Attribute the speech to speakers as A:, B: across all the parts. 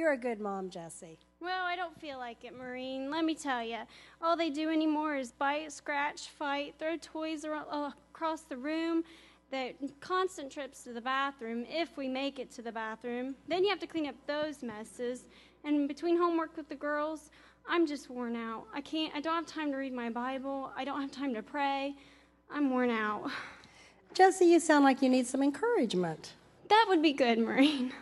A: You're a good mom, Jesse.
B: Well, I don't feel like it, Maureen. Let me tell you. All they do anymore is bite, scratch, fight, throw toys around, across the room. The constant trips to the bathroom, if we make it to the bathroom. Then you have to clean up those messes. And between homework with the girls, I'm just worn out. I can't, I don't have time to read my Bible. I don't have time to pray. I'm worn out.
A: Jesse, you sound like you need some encouragement.
B: That would be good, Maureen.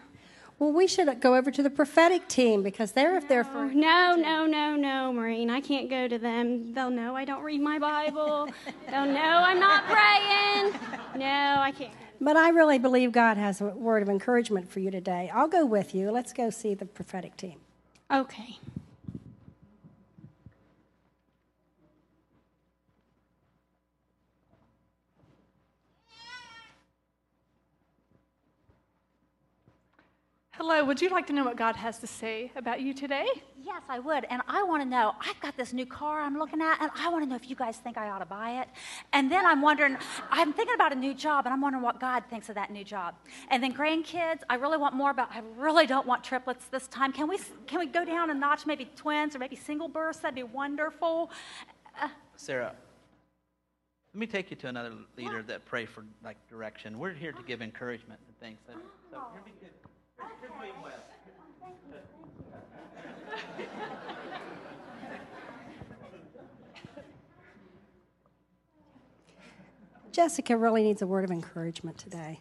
A: Well, we should go over to the prophetic team because they're
B: no,
A: there for.
B: No, no, no, no, Maureen. I can't go to them. They'll know I don't read my Bible. They'll know I'm not praying. No, I can't.
A: But I really believe God has a word of encouragement for you today. I'll go with you. Let's go see the prophetic team.
B: Okay.
C: Hello, would you like to know what God has to say about you today?
D: Yes, I would. And I want to know I've got this new car I'm looking at, and I want to know if you guys think I ought to buy it. And then I'm wondering, I'm thinking about a new job, and I'm wondering what God thinks of that new job. And then grandkids, I really want more, but I really don't want triplets this time. Can we, can we go down a notch, maybe twins or maybe single births? That'd be wonderful.
E: Uh, Sarah, let me take you to another leader that pray for like direction. We're here to give encouragement and things. So, so
A: Jessica really needs a word of encouragement today.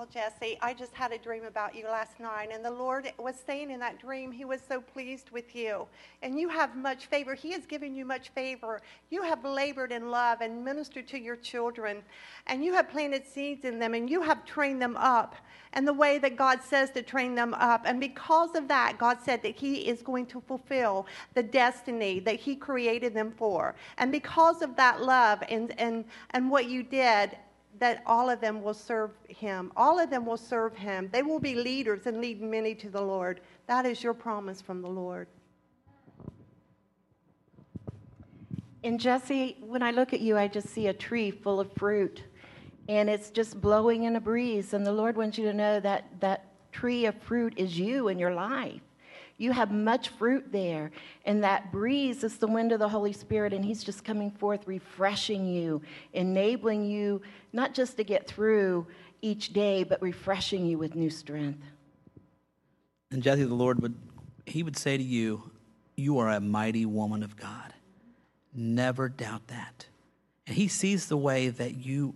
F: Oh, Jesse, I just had a dream about you last night, and the Lord was saying in that dream He was so pleased with you. And you have much favor. He has given you much favor. You have labored in love and ministered to your children, and you have planted seeds in them, and you have trained them up and the way that God says to train them up. And because of that, God said that He is going to fulfill the destiny that He created them for. And because of that love and, and, and what you did, that all of them will serve him. All of them will serve him. They will be leaders and lead many to the Lord. That is your promise from the Lord.
G: And Jesse, when I look at you, I just see a tree full of fruit. And it's just blowing in a breeze. And the Lord wants you to know that that tree of fruit is you in your life. You have much fruit there. And that breeze is the wind of the Holy Spirit, and He's just coming forth, refreshing you, enabling you not just to get through each day, but refreshing you with new strength.
E: And Jesse, the Lord would, He would say to you, You are a mighty woman of God. Never doubt that. And He sees the way that you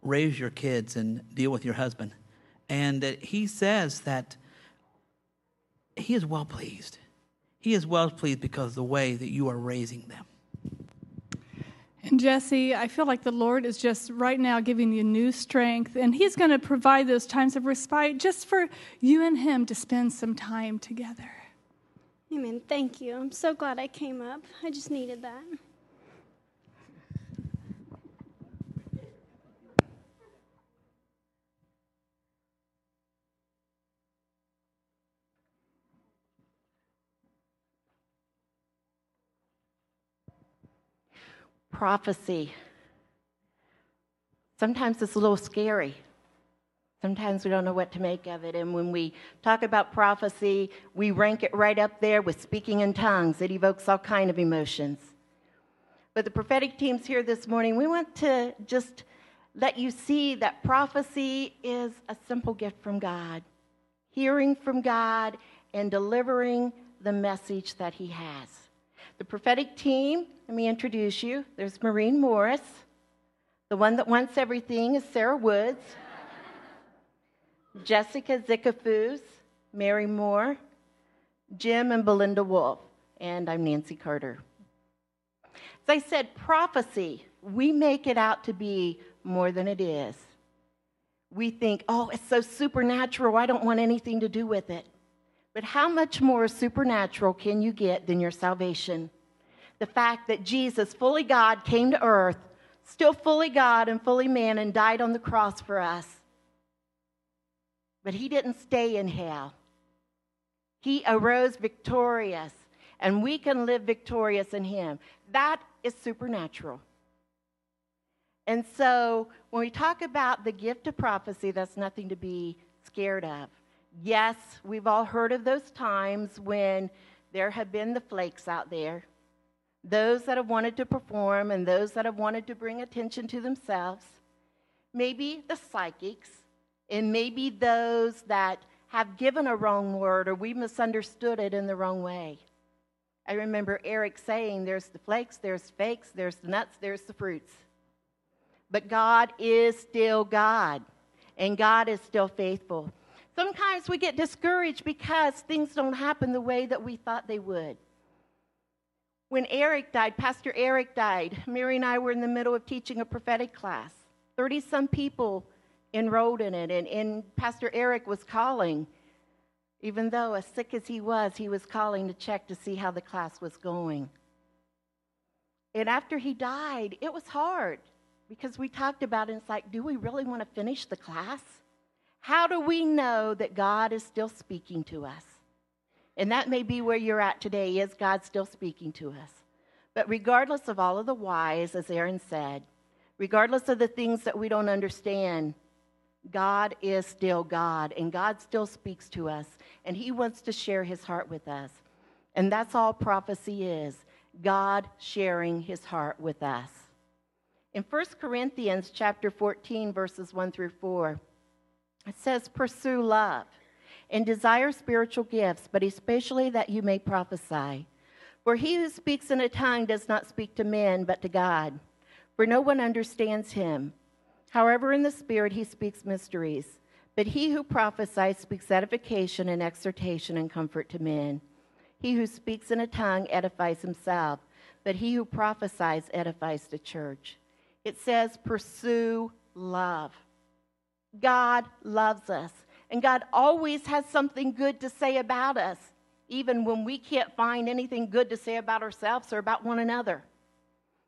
E: raise your kids and deal with your husband. And that He says that he is well pleased. He is well pleased because of the way that you are raising them.
C: And Jesse, I feel like the Lord is just right now giving you new strength, and He's going to provide those times of respite just for you and Him to spend some time together.
B: Amen. Thank you. I'm so glad I came up. I just needed that.
G: Prophecy. Sometimes it's a little scary. Sometimes we don't know what to make of it. And when we talk about prophecy, we rank it right up there with speaking in tongues. It evokes all kind of emotions. But the prophetic team's here this morning. We want to just let you see that prophecy is a simple gift from God, hearing from God and delivering the message that He has. The prophetic team, let me introduce you. There's Maureen Morris. The one that wants everything is Sarah Woods. Jessica Zickafus, Mary Moore, Jim and Belinda Wolf, and I'm Nancy Carter. As I said, prophecy, we make it out to be more than it is. We think, oh, it's so supernatural, I don't want anything to do with it. But how much more supernatural can you get than your salvation? The fact that Jesus, fully God, came to earth, still fully God and fully man, and died on the cross for us. But he didn't stay in hell. He arose victorious, and we can live victorious in him. That is supernatural. And so when we talk about the gift of prophecy, that's nothing to be scared of. Yes, we've all heard of those times when there have been the flakes out there, those that have wanted to perform and those that have wanted to bring attention to themselves, maybe the psychics, and maybe those that have given a wrong word or we misunderstood it in the wrong way. I remember Eric saying, There's the flakes, there's fakes, there's the nuts, there's the fruits. But God is still God, and God is still faithful. Sometimes we get discouraged because things don't happen the way that we thought they would. When Eric died, Pastor Eric died, Mary and I were in the middle of teaching a prophetic class. 30 some people enrolled in it, and, and Pastor Eric was calling. Even though, as sick as he was, he was calling to check to see how the class was going. And after he died, it was hard because we talked about it. It's like, do we really want to finish the class? How do we know that God is still speaking to us? And that may be where you're at today. Is God still speaking to us? But regardless of all of the whys, as Aaron said, regardless of the things that we don't understand, God is still God, and God still speaks to us, and He wants to share His heart with us. And that's all prophecy is God sharing His heart with us. In 1 Corinthians chapter 14, verses 1 through 4, it says, Pursue love and desire spiritual gifts, but especially that you may prophesy. For he who speaks in a tongue does not speak to men, but to God, for no one understands him. However, in the Spirit he speaks mysteries. But he who prophesies speaks edification and exhortation and comfort to men. He who speaks in a tongue edifies himself, but he who prophesies edifies the church. It says, Pursue love. God loves us. And God always has something good to say about us, even when we can't find anything good to say about ourselves or about one another.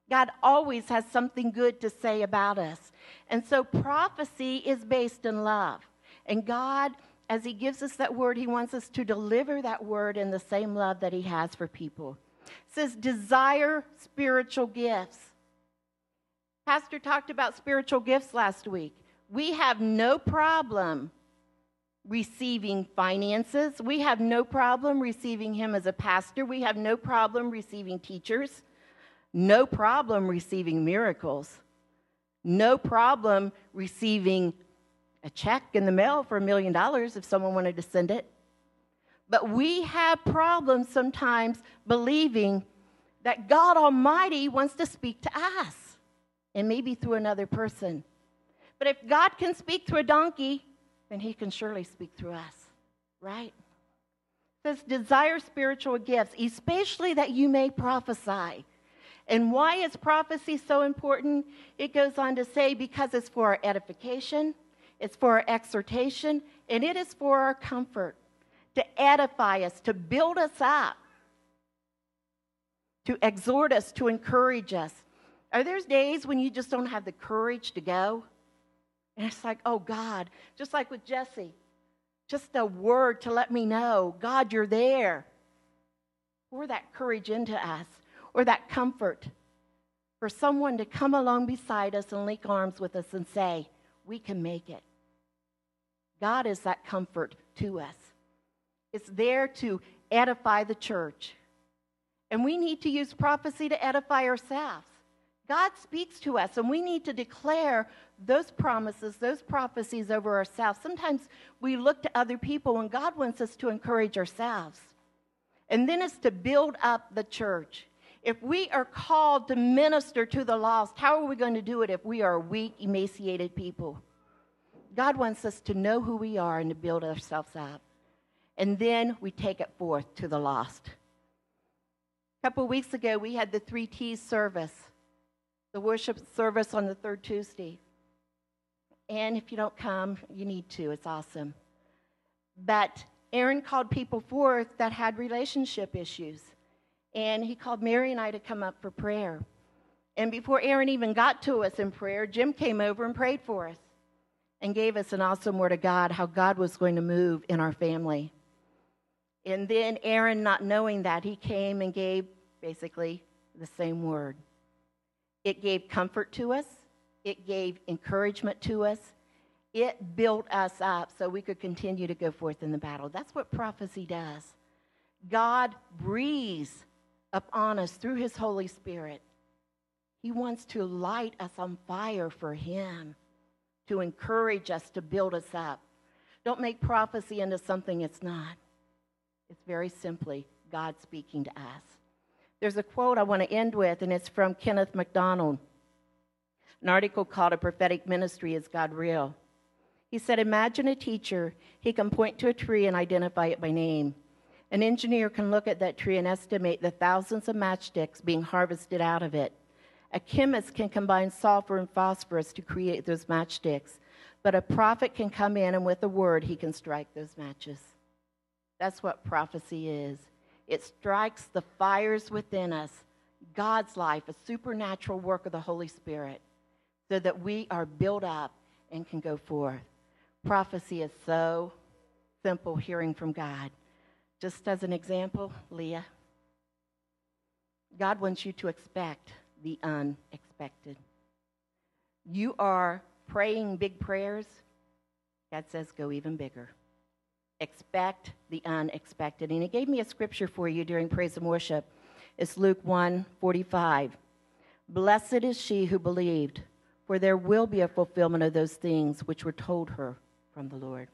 G: God always has something good to say about us. And so prophecy is based in love. And God, as He gives us that word, He wants us to deliver that word in the same love that He has for people. It says, desire spiritual gifts. Pastor talked about spiritual gifts last week we have no problem receiving finances. We have no problem receiving him as a pastor. We have no problem receiving teachers. No problem receiving miracles. No problem receiving a check in the mail for a million dollars if someone wanted to send it. But we have problems sometimes believing that God Almighty wants to speak to us and maybe through another person. But if God can speak through a donkey, then he can surely speak through us, right? It says, desire spiritual gifts, especially that you may prophesy. And why is prophecy so important? It goes on to say, because it's for our edification, it's for our exhortation, and it is for our comfort, to edify us, to build us up, to exhort us, to encourage us. Are there days when you just don't have the courage to go? And it's like, oh God, just like with Jesse, just a word to let me know, God, you're there. Pour that courage into us, or that comfort for someone to come along beside us and link arms with us and say, we can make it. God is that comfort to us. It's there to edify the church. And we need to use prophecy to edify ourselves. God speaks to us, and we need to declare those promises, those prophecies over ourselves. Sometimes we look to other people, and God wants us to encourage ourselves. And then it's to build up the church. If we are called to minister to the lost, how are we going to do it if we are weak, emaciated people? God wants us to know who we are and to build ourselves up. And then we take it forth to the lost. A couple weeks ago, we had the three T's service the worship service on the third Tuesday. And if you don't come, you need to. It's awesome. But Aaron called people forth that had relationship issues. And he called Mary and I to come up for prayer. And before Aaron even got to us in prayer, Jim came over and prayed for us and gave us an awesome word of God, how God was going to move in our family. And then Aaron, not knowing that, he came and gave basically the same word. It gave comfort to us, it gave encouragement to us, It built us up so we could continue to go forth in the battle. That's what prophecy does. God breathes upon us through his Holy Spirit. He wants to light us on fire for him, to encourage us, to build us up. Don't make prophecy into something it's not. It's very simply God speaking to us. There's a quote I want to end with, and it's from Kenneth MacDonald, an article called A Prophetic Ministry Is God Real? He said, Imagine a teacher. He can point to a tree and identify it by name. An engineer can look at that tree and estimate the thousands of matchsticks being harvested out of it. A chemist can combine sulfur and phosphorus to create those matchsticks. But a prophet can come in and with a word, he can strike those matches. That's what prophecy is. It strikes the fires within us, God's life, a supernatural work of the Holy Spirit, so that we are built up and can go forth. Prophecy is so simple hearing from God. Just as an example, Leah, God wants you to expect the unexpected. You are praying big prayers. God says, go even bigger. Expect the unexpected. And He gave me a scripture for you during praise and worship. It's Luke 1 45. Blessed is she who believed, for there will be a fulfillment of those things which were told her from the Lord.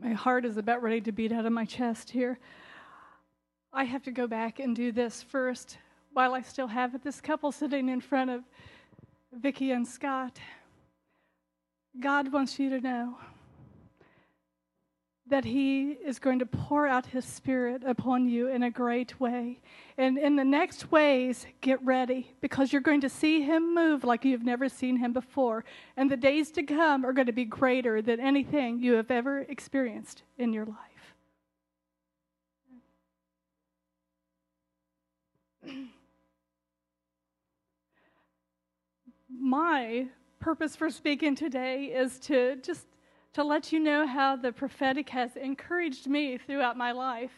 C: My heart is about ready to beat out of my chest here. I have to go back and do this first while I still have it. this couple sitting in front of Vicki and Scott. God wants you to know that He is going to pour out His Spirit upon you in a great way. And in the next ways, get ready because you're going to see Him move like you've never seen Him before. And the days to come are going to be greater than anything you have ever experienced in your life. My purpose for speaking today is to just to let you know how the prophetic has encouraged me throughout my life.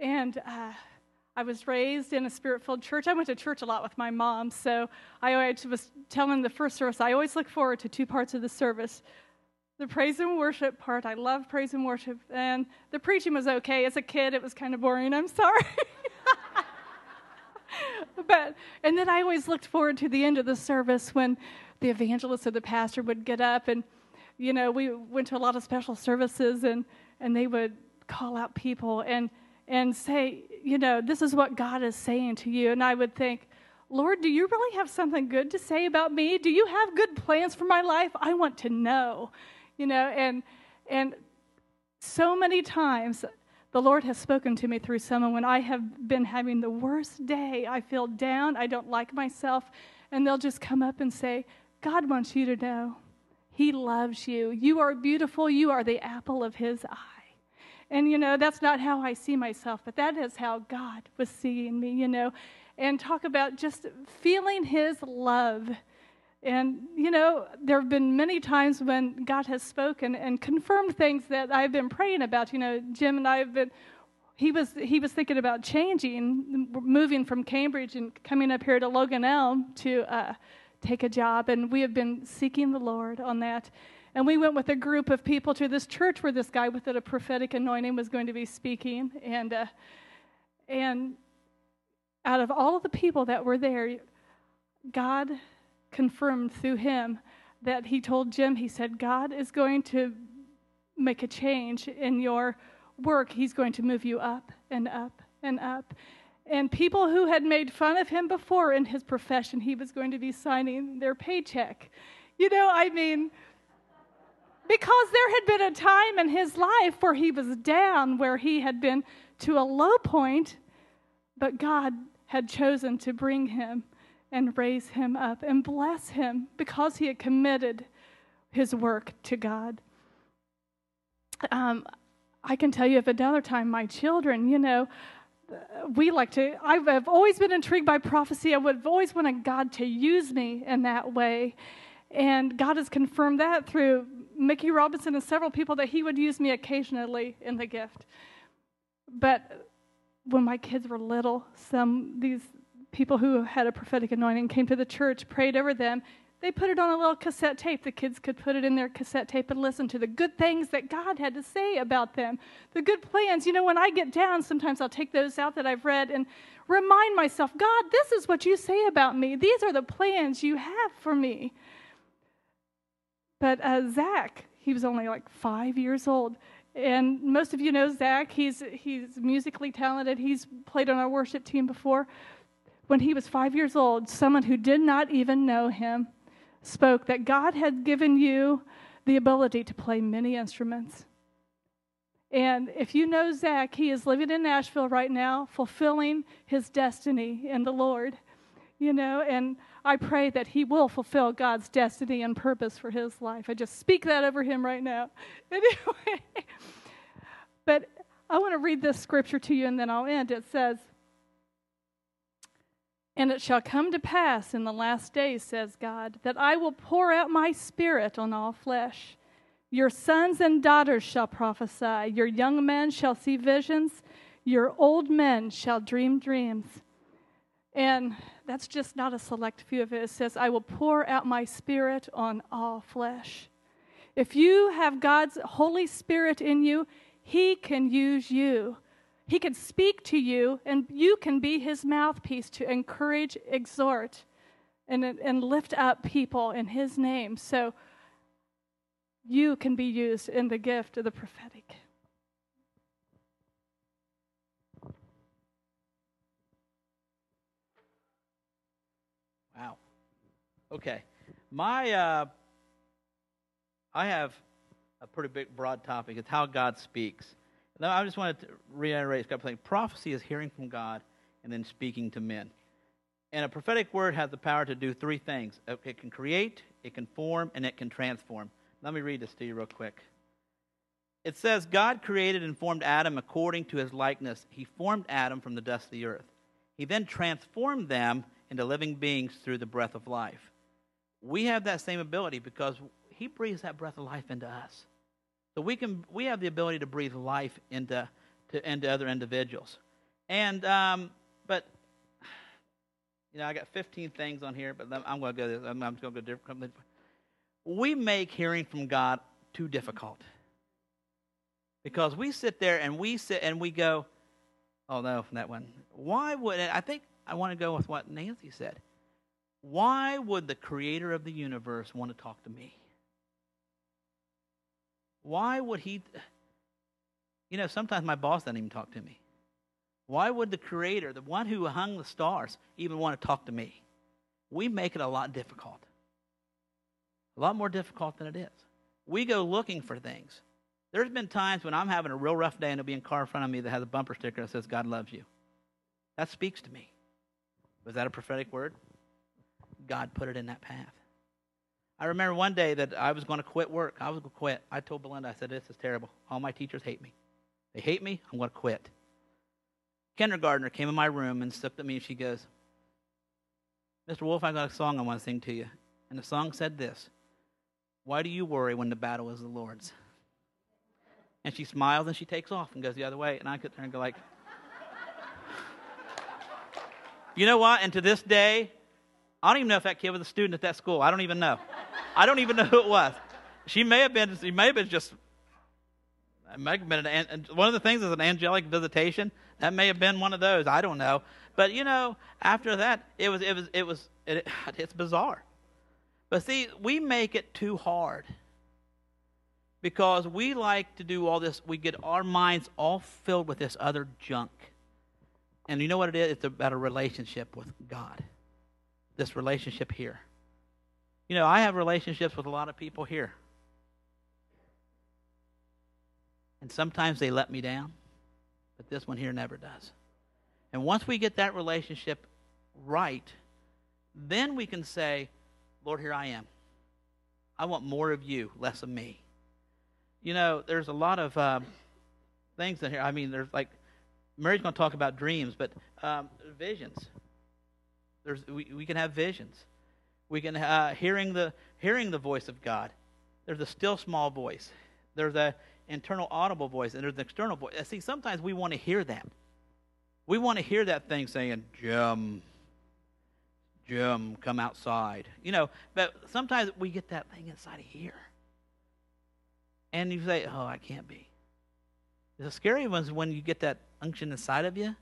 C: And uh, I was raised in a spirit filled church. I went to church a lot with my mom, so I always was telling the first service, I always look forward to two parts of the service. The praise and worship part, I love praise and worship, and the preaching was okay. As a kid, it was kind of boring. I'm sorry. but and then I always looked forward to the end of the service when the evangelist or the pastor would get up and you know, we went to a lot of special services and, and they would call out people and, and say, you know, this is what God is saying to you. And I would think, Lord, do you really have something good to say about me? Do you have good plans for my life? I want to know, you know, and, and so many times the Lord has spoken to me through someone when I have been having the worst day. I feel down. I don't like myself. And they'll just come up and say, God wants you to know he loves you. You are beautiful. You are the apple of His eye. And, you know, that's not how I see myself, but that is how God was seeing me, you know. And talk about just feeling His love. And, you know, there have been many times when God has spoken and confirmed things that I've been praying about. You know, Jim and I have been he was he was thinking about changing, moving from Cambridge and coming up here to Logan Elm to uh, take a job. And we have been seeking the Lord on that. And we went with a group of people to this church where this guy with a prophetic anointing was going to be speaking. And, uh, and out of all of the people that were there, God confirmed through him that he told Jim, he said, God is going to make a change in your work. He's going to move you up and up and up and people who had made fun of him before in his profession, he was going to be signing their paycheck. You know, I mean, because there had been a time in his life where he was down, where he had been to a low point, but God had chosen to bring him and raise him up and bless him because he had committed his work to God. Um, I can tell you of another time, my children, you know, we like to, I've always been intrigued by prophecy. I would have always wanted God to use me in that way. And God has confirmed that through Mickey Robinson and several people that He would use me occasionally in the gift. But when my kids were little, some these people who had a prophetic anointing came to the church, prayed over them. They put it on a little cassette tape. The kids could put it in their cassette tape and listen to the good things that God had to say about them, the good plans. You know, when I get down, sometimes I'll take those out that I've read and remind myself, God, this is what you say about me. These are the plans you have for me. But uh, Zach, he was only like five years old. And most of you know Zach. He's, he's musically talented. He's played on our worship team before. When he was five years old, someone who did not even know him spoke that God had given you the ability to play many instruments. And if you know Zach, he is living in Nashville right now, fulfilling his destiny in the Lord. You know, and I pray that he will fulfill God's destiny and purpose for his life. I just speak that over him right now. Anyway, but I want to read this scripture to you and then I'll end. It says, and it shall come to pass in the last days, says God, that I will pour out my spirit on all flesh. Your sons and daughters shall prophesy, your young men shall see visions, your old men shall dream dreams. And that's just not a select few of it. It says, I will pour out my spirit on all flesh. If you have God's Holy Spirit in you, He can use you he can speak to you, and you can be his mouthpiece to encourage, exhort, and, and lift up people in his name. So you can be used in the gift of the prophetic.
E: Wow. Okay. My, uh, I have a pretty big, broad topic. It's how God speaks. Now, I just wanted to reiterate a couple things. Prophecy is hearing from God and then speaking to men. And a prophetic word has the power to do three things it can create, it can form, and it can transform. Let me read this to you real quick. It says, God created and formed Adam according to his likeness. He formed Adam from the dust of the earth. He then transformed them into living beings through the breath of life. We have that same ability because he breathes that breath of life into us. So we can we have the ability to breathe life into to, into other individuals. And um, but you know, I got 15 things on here, but I'm going to go. I'm, I'm going to go different. We make hearing from God too difficult because we sit there and we sit and we go, "Oh no, from that one." Why would I think I want to go with what Nancy said? Why would the Creator of the universe want to talk to me? Why would he? You know, sometimes my boss doesn't even talk to me. Why would the Creator, the one who hung the stars, even want to talk to me? We make it a lot difficult. A lot more difficult than it is. We go looking for things. There's been times when I'm having a real rough day and there'll be a car in front of me that has a bumper sticker that says, God loves you. That speaks to me. Was that a prophetic word? God put it in that path. I remember one day that I was going to quit work. I was going to quit. I told Belinda, I said, This is terrible. All my teachers hate me. They hate me. I'm going to quit. Kindergartner came in my room and looked at me and she goes, Mr. Wolf, I got a song I want to sing to you. And the song said this Why do you worry when the battle is the Lord's? And she smiles and she takes off and goes the other way. And I could turn and go like, You know what? And to this day, I don't even know if that kid was a student at that school. I don't even know. I don't even know who it was. She may have been, she may have been just, it may have been an, one of the things is an angelic visitation. That may have been one of those. I don't know. But you know, after that, it was, it was, it was, it, it's bizarre. But see, we make it too hard because we like to do all this. We get our minds all filled with this other junk. And you know what it is? It's about a relationship with God. This relationship here. You know, I have relationships with a lot of people here. And sometimes they let me down, but this one here never does. And once we get that relationship right, then we can say, Lord, here I am. I want more of you, less of me. You know, there's a lot of um, things in here. I mean, there's like, Mary's going to talk about dreams, but um, visions. There's, we, we can have visions. We can uh, hearing the hearing the voice of God. There's a still small voice. There's a internal audible voice, and there's an external voice. See, sometimes we want to hear that. We want to hear that thing saying, Jim, Jim, come outside. You know, but sometimes we get that thing inside of here. And you say, oh, I can't be. The scary one's when you get that unction inside of you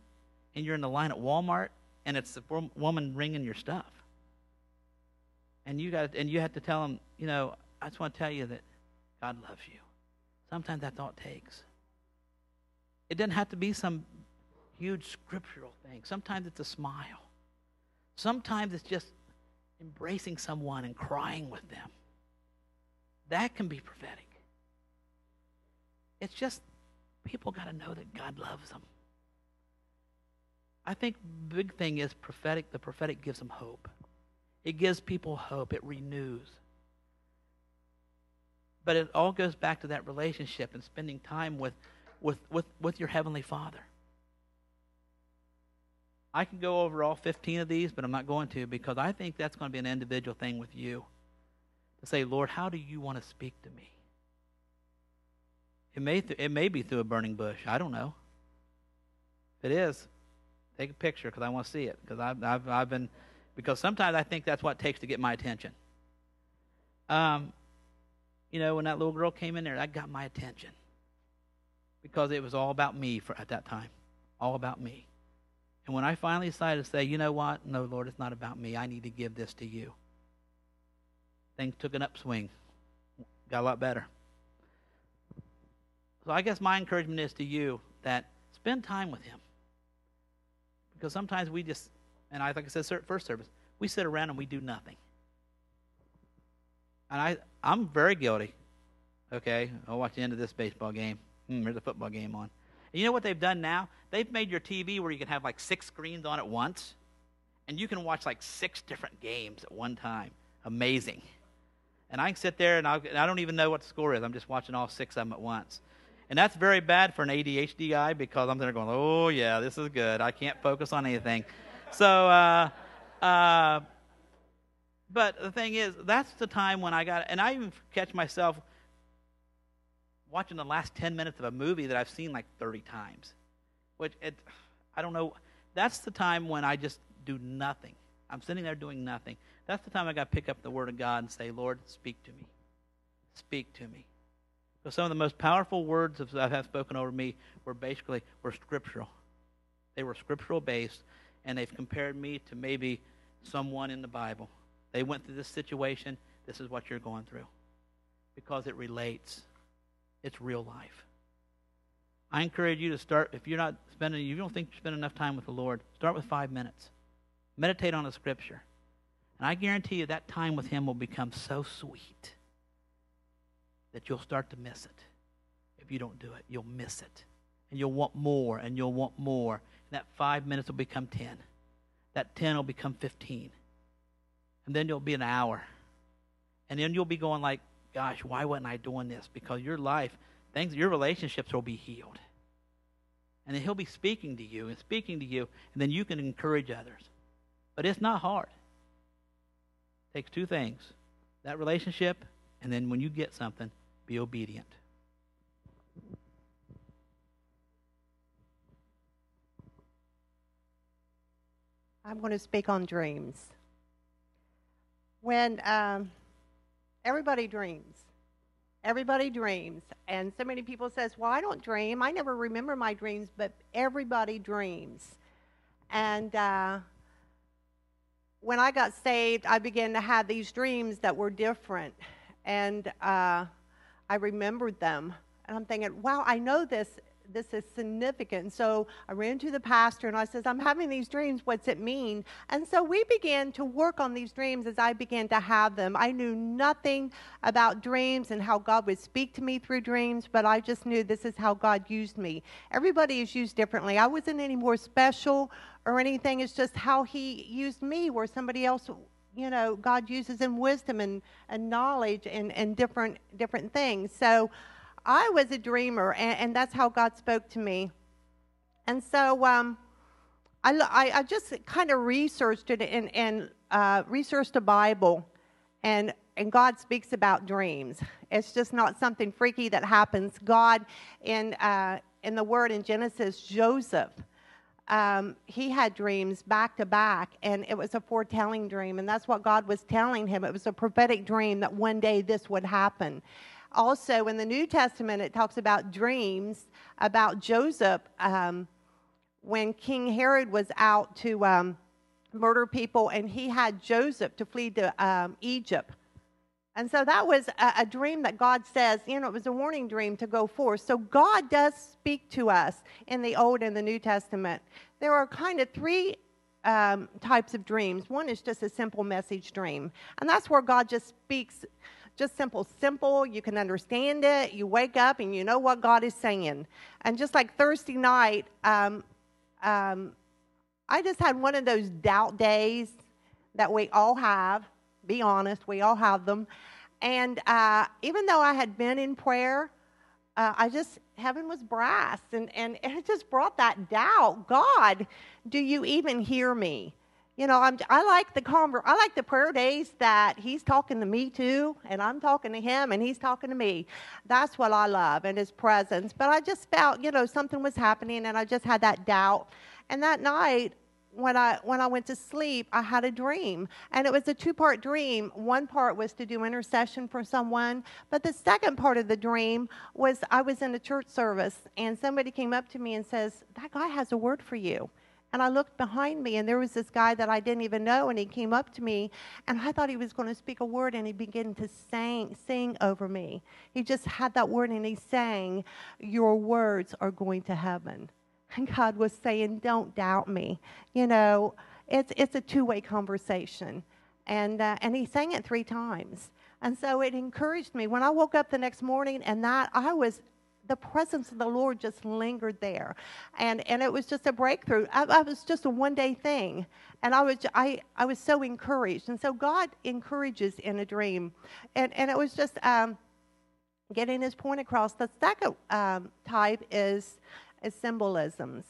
E: and you're in the line at Walmart and it's the woman ringing your stuff. And you got and you have to tell them, you know, I just want to tell you that God loves you. Sometimes that's all it takes. It doesn't have to be some huge scriptural thing. Sometimes it's a smile. Sometimes it's just embracing someone and crying with them. That can be prophetic. It's just people got to know that God loves them. I think big thing is prophetic. The prophetic gives them hope. It gives people hope. It renews. But it all goes back to that relationship and spending time with, with, with, with your Heavenly Father. I can go over all 15 of these, but I'm not going to because I think that's going to be an individual thing with you. To say, Lord, how do you want to speak to me? It may, th- it may be through a burning bush. I don't know. If it is, take a picture because I want to see it. Because I've, I've, I've been, because sometimes I think that's what it takes to get my attention. Um, you know, when that little girl came in there, that got my attention. Because it was all about me for, at that time. All about me. And when I finally decided to say, you know what? No, Lord, it's not about me. I need to give this to you. Things took an upswing. Got a lot better. So I guess my encouragement is to you that spend time with Him. Because sometimes we just, and I like I said first service, we sit around and we do nothing. And I, I'm very guilty. Okay, I'll watch the end of this baseball game. Hmm, there's a football game on. And you know what they've done now? They've made your TV where you can have like six screens on at once, and you can watch like six different games at one time. Amazing. And I can sit there and, I'll, and I don't even know what the score is. I'm just watching all six of them at once. And that's very bad for an ADHD guy because I'm there going, oh, yeah, this is good. I can't focus on anything. So, uh, uh, but the thing is, that's the time when I got, and I even catch myself watching the last 10 minutes of a movie that I've seen like 30 times. Which, it, I don't know, that's the time when I just do nothing. I'm sitting there doing nothing. That's the time I got to pick up the Word of God and say, Lord, speak to me. Speak to me. Because some of the most powerful words that I have spoken over me were basically were scriptural. They were scriptural based, and they've compared me to maybe someone in the Bible. They went through this situation. This is what you're going through, because it relates. It's real life. I encourage you to start. If you're not spending, you don't think you spend enough time with the Lord, start with five minutes. Meditate on the Scripture, and I guarantee you that time with Him will become so sweet that you'll start to miss it. If you don't do it, you'll miss it. And you'll want more, and you'll want more. That five minutes will become 10. That 10 will become 15. And then you'll be an hour. And then you'll be going like, gosh, why wasn't I doing this? Because your life, things, your relationships will be healed. And then he'll be speaking to you and speaking to you, and then you can encourage others. But it's not hard. It takes two things that relationship, and then when you get something, be obedient.
F: I'm going to speak on dreams. When um, everybody dreams, everybody dreams, and so many people says, "Well, I don't dream. I never remember my dreams," but everybody dreams. And uh, when I got saved, I began to have these dreams that were different, and uh, I remembered them. And I'm thinking, wow, I know this. This is significant. So I ran to the pastor and I says, I'm having these dreams. What's it mean? And so we began to work on these dreams as I began to have them. I knew nothing about dreams and how God would speak to me through dreams, but I just knew this is how God used me. Everybody is used differently. I wasn't any more special or anything. It's just how He used me, where somebody else you know, God uses in wisdom and, and knowledge and, and different, different things. So I was a dreamer, and, and that's how God spoke to me. And so um, I, I, just kind of researched it and, and uh, researched the Bible, and, and God speaks about dreams. It's just not something freaky that happens. God, in, uh, in the word in Genesis, Joseph um, he had dreams back to back, and it was a foretelling dream, and that's what God was telling him. It was a prophetic dream that one day this would happen. Also, in the New Testament, it talks about dreams about Joseph um, when King Herod was out to um, murder people, and he had Joseph to flee to um, Egypt. And so that was a, a, dream that God says, you know, it was a warning dream to go forth. So God does speak to us in the Old and the New Testament. There are kind of three um, types of dreams. One is just a simple message dream, and that's where God just speaks. Just simple, simple. You can understand it. You wake up and you know what God is saying. And just like Thursday night, um, um, I just had one of those doubt days that we all have be honest, we all have them. And uh, even though I had been in prayer, uh, I just, heaven was brass. And, and it just brought that doubt God, do you even hear me? You know, I'm, I like the conver- I like the prayer days that he's talking to me too, and I'm talking to him, and he's talking to me. That's what I love, and his presence. But I just felt, you know, something was happening, and I just had that doubt. And that night, when I when I went to sleep, I had a dream, and it was a two-part dream. One part was to do intercession for someone, but the second part of the dream was I was in a church service, and somebody came up to me and says, "That guy has a word for you." And I looked behind me, and there was this guy that I didn't even know, and he came up to me, and I thought he was going to speak a word, and he began to sing, sing over me. He just had that word, and he sang, "Your words are going to heaven." And God was saying, Don't doubt me. You know, it's, it's a two way conversation. And, uh, and he sang it three times. And so it encouraged me. When I woke up the next morning and that, I was, the presence of the Lord just lingered there. And, and it was just a breakthrough. I, I was just a one day thing. And I was, I, I was so encouraged. And so God encourages in a dream. And, and it was just um, getting his point across. The second um, type is is symbolisms.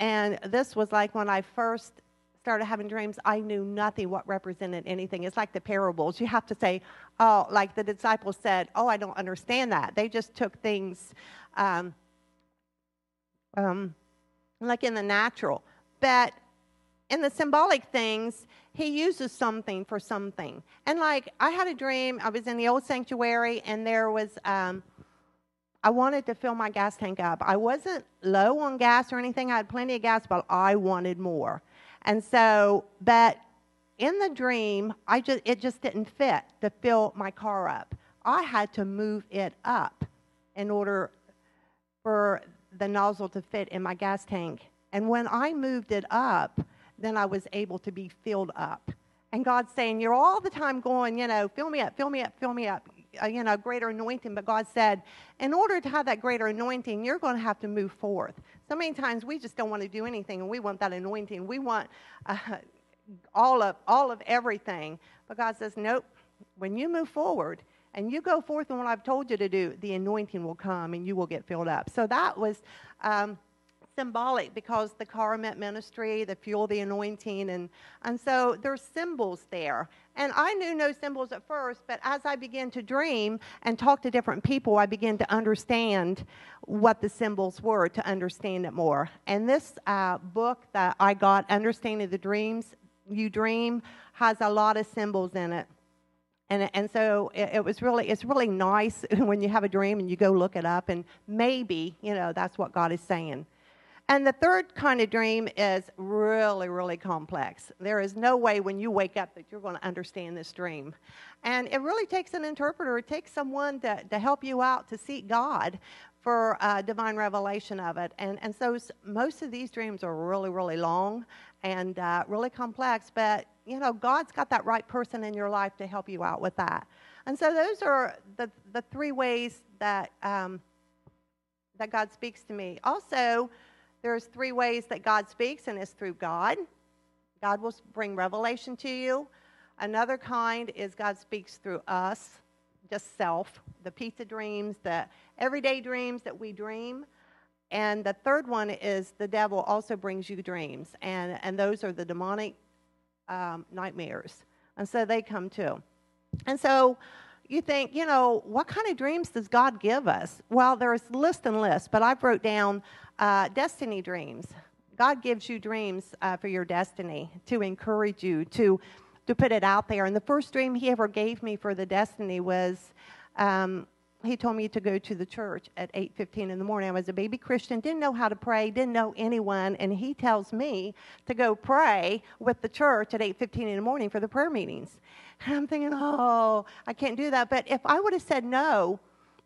F: And this was like when I first started having dreams, I knew nothing what represented anything. It's like the parables. You have to say, oh, like the disciples said, oh, I don't understand that. They just took things um, um, like in the natural. But in the symbolic things, he uses something for something. And like I had a dream, I was in the old sanctuary, and there was. Um, I wanted to fill my gas tank up. I wasn't low on gas or anything. I had plenty of gas, but I wanted more. And so, but in the dream, I just it just didn't fit to fill my car up. I had to move it up in order for the nozzle to fit in my gas tank. And when I moved it up, then I was able to be filled up. And God's saying, You're all the time going, you know, fill me up, fill me up, fill me up you know, greater anointing, but God said, in order to have that greater anointing, you're going to have to move forth. So many times we just don't want to do anything, and we want that anointing. We want uh, all of all of everything. But God says, nope. When you move forward and you go forth in what I've told you to do, the anointing will come and you will get filled up. So that was. Um, symbolic because the car meant ministry, the fuel, the anointing, and, and so there's symbols there. And I knew no symbols at first, but as I began to dream and talk to different people, I began to understand what the symbols were to understand it more. And this uh, book that I got, Understanding the Dreams You Dream, has a lot of symbols in it. And, and so it, it, was really, it's really nice when you have a dream and you go look it up, and maybe, you know, that's what God is saying. And the third kind of dream is really, really complex. There is no way when you wake up that you're going to understand this dream. And it really takes an interpreter, it takes someone to, to help you out to seek God for uh, divine revelation of it. And, and so most of these dreams are really, really long and uh, really complex, but you know, God's got that right person in your life to help you out with that. And so those are the, the three ways that, um, that God speaks to me. Also, there's three ways that God speaks, and it's through God. God will bring revelation to you. Another kind is God speaks through us, just self, the pizza dreams, the everyday dreams that we dream. And the third one is the devil also brings you dreams, and, and those are the demonic um, nightmares. And so they come too. And so you think, you know, what kind of dreams does God give us? Well, there's list and list, but I've wrote down uh, destiny dreams. God gives you dreams uh, for your destiny to encourage you to to put it out there. And the first dream He ever gave me for the destiny was. Um, he told me to go to the church at 8:15 in the morning. I was a baby Christian, didn't know how to pray, didn't know anyone, and he tells me to go pray with the church at 8:15 in the morning for the prayer meetings. And I'm thinking, "Oh, I can't do that." But if I would have said no,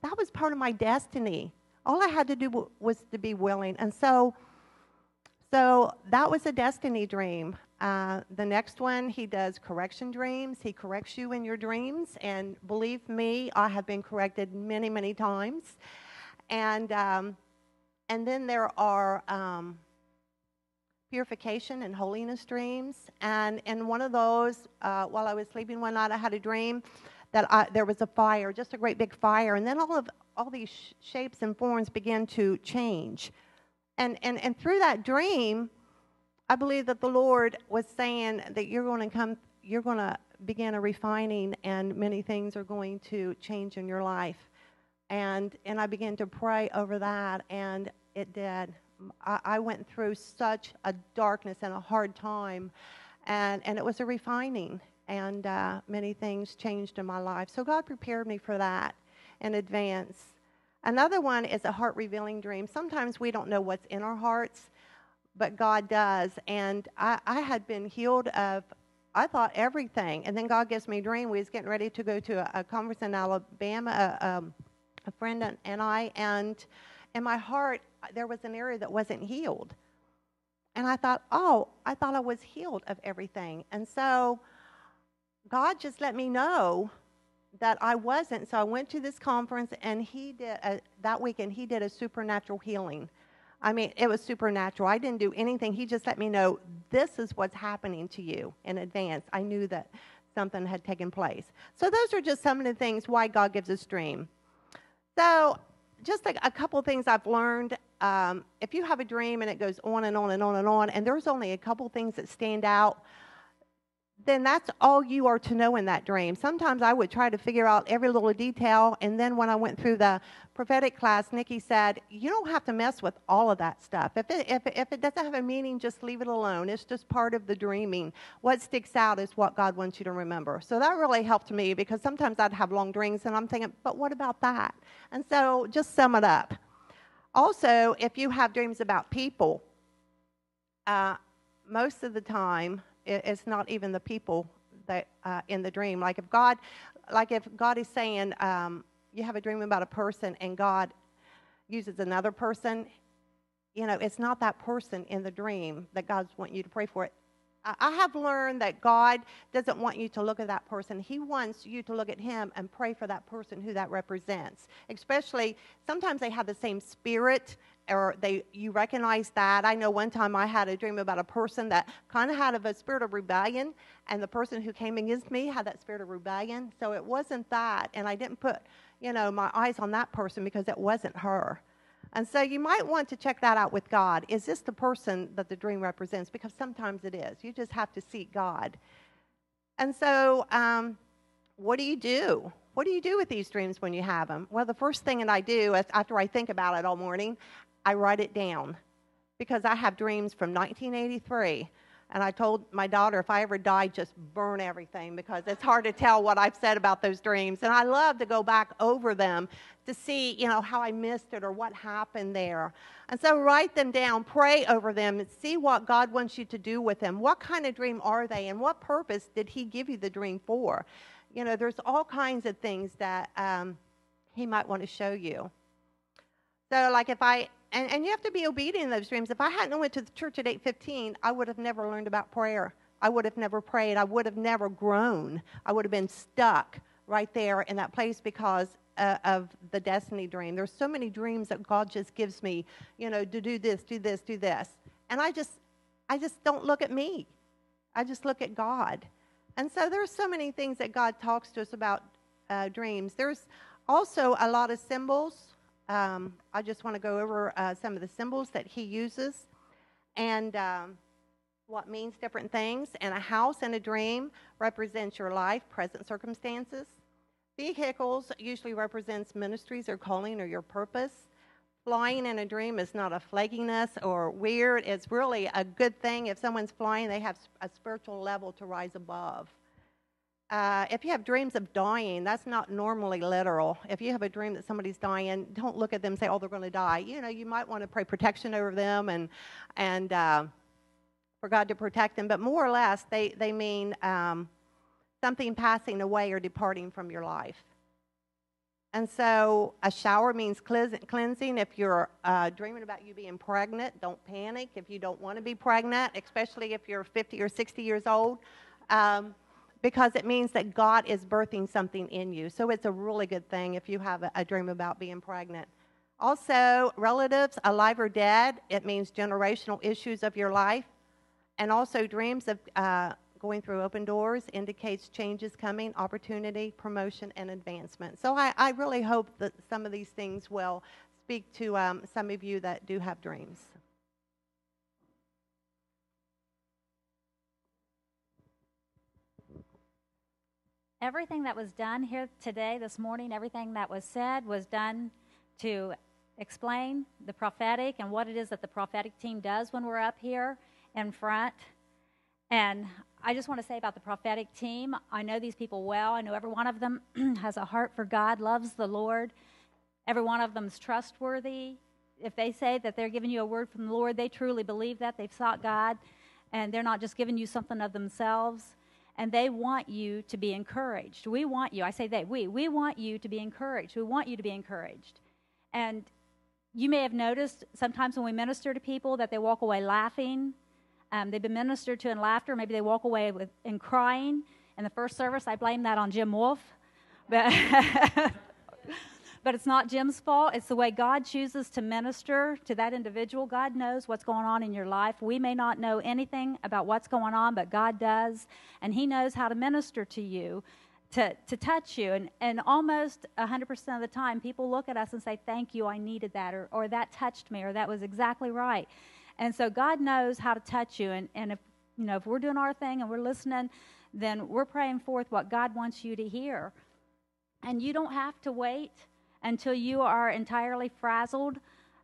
F: that was part of my destiny. All I had to do was to be willing. And so so that was a destiny dream. Uh, the next one, he does correction dreams. He corrects you in your dreams. And believe me, I have been corrected many, many times. And, um, and then there are um, purification and holiness dreams. And in one of those, uh, while I was sleeping one night, I had a dream that I, there was a fire, just a great big fire. And then all of all these sh- shapes and forms began to change. And, and, and through that dream, I believe that the Lord was saying that you're going to come, you're going to begin a refining, and many things are going to change in your life. And and I began to pray over that, and it did. I, went through such a darkness and a hard time, and and it was a refining, and uh, many things changed in my life. So God prepared me for that in advance. Another one is a heart revealing dream. Sometimes we don't know what's in our hearts but God does. And I, I had been healed of, I thought everything. And then God gives me a dream. We was getting ready to go to a, a conference in Alabama, a, um, a friend and I, and in my heart, there was an area that wasn't healed. And I thought, oh, I thought I was healed of everything. And so God just let me know that I wasn't. So I went to this conference, and he did a, that weekend. He did a supernatural healing I mean, it was supernatural. I didn't do anything. He just let me know this is what's happening to you in advance. I knew that something had taken place. So, those are just some of the things why God gives us dream. So, just a, a couple things I've learned. Um, if you have a dream and it goes on and on and on and on, and there's only a couple things that stand out, then that's all you are to know in that dream. Sometimes I would try to figure out every little detail, and then when I went through the prophetic class, Nikki said, You don't have to mess with all of that stuff. If it, if, if it doesn't have a meaning, just leave it alone. It's just part of the dreaming. What sticks out is what God wants you to remember. So that really helped me because sometimes I'd have long dreams, and I'm thinking, But what about that? And so just sum it up. Also, if you have dreams about people, uh, most of the time, it's not even the people that uh, in the dream. Like if God, like if God is saying, um, you have a dream about a person and God uses another person, you know, it's not that person in the dream that God's wanting you to pray for. It. I have learned that God doesn't want you to look at that person. He wants you to look at Him and pray for that person who that represents. Especially, sometimes they have the same spirit or they you recognize that. I know one time I had a dream about a person that kind of had a spirit of rebellion, and the person who came against me had that spirit of rebellion. So it wasn't that, and I didn't put you know my eyes on that person because it wasn't her. And so you might want to check that out with God. Is this the person that the dream represents? Because sometimes it is. You just have to seek God. And so, um, what do you do? What do you do with these dreams when you have them? Well, the first thing that I do after I think about it all morning, I write it down because I have dreams from 1983. And I told my daughter, if I ever die, just burn everything because it's hard to tell what I've said about those dreams. And I love to go back over them to see, you know, how I missed it or what happened there. And so write them down, pray over them, and see what God wants you to do with them. What kind of dream are they, and what purpose did He give you the dream for? You know, there's all kinds of things that um, He might want to show you. So, like if I and, and you have to be obedient in those dreams. If I hadn't went to the church at 8:15, I would have never learned about prayer. I would have never prayed. I would have never grown. I would have been stuck right there in that place because uh, of the destiny dream. There's so many dreams that God just gives me, you know, to do this, do this, do this. And I just I just don't look at me. I just look at God. And so there's so many things that God talks to us about uh, dreams. There's also a lot of symbols um, I just want to go over uh, some of the symbols that he uses and um, what means different things. And a house in a dream represents your life, present circumstances. Vehicles usually represents ministries or calling or your purpose. flying in a dream is not a flakiness or weird. It's really a good thing. If someone's flying, they have a spiritual level to rise above. Uh, if you have dreams of dying, that's not normally literal. If you have a dream that somebody's dying, don't look at them and say, "Oh, they're going to die." You know, you might want to pray protection over them and and uh, for God to protect them. But more or less, they they mean um, something passing away or departing from your life. And so, a shower means cleansing. If you're uh, dreaming about you being pregnant, don't panic. If you don't want to be pregnant, especially if you're 50 or 60 years old. Um, because it means that God is birthing something in you. So it's a really good thing if you have a, a dream about being pregnant. Also, relatives, alive or dead, it means generational issues of your life. And also, dreams of uh, going through open doors indicates changes coming, opportunity, promotion, and advancement. So I, I really hope that some of these things will speak to um, some of you that do have dreams.
D: Everything that was done here today, this morning, everything that was said was done to explain the prophetic and what it is that the prophetic team does when we're up here in front. And I just want to say about the prophetic team I know these people well. I know every one of them has a heart for God, loves the Lord. Every one of them is trustworthy. If they say that they're giving you a word from the Lord, they truly believe that. They've sought God, and they're not just giving you something of themselves and they want you to be encouraged. We want you, I say they, we, we want you to be encouraged. We want you to be encouraged. And you may have noticed sometimes when we minister to people that they walk away laughing. Um, they've been ministered to in laughter. Maybe they walk away with, in crying. In the first service, I blame that on Jim Wolf. But But it's not Jim's fault. It's the way God chooses to minister to that individual. God knows what's going on in your life. We may not know anything about what's going on, but God does. And He knows how to minister to you, to, to touch you. And, and almost 100% of the time, people look at us and say, Thank you, I needed that, or, or that touched me, or that was exactly right. And so God knows how to touch you. And, and if, you know, if we're doing our thing and we're listening, then we're praying forth what God wants you to hear. And you don't have to wait until you are entirely frazzled,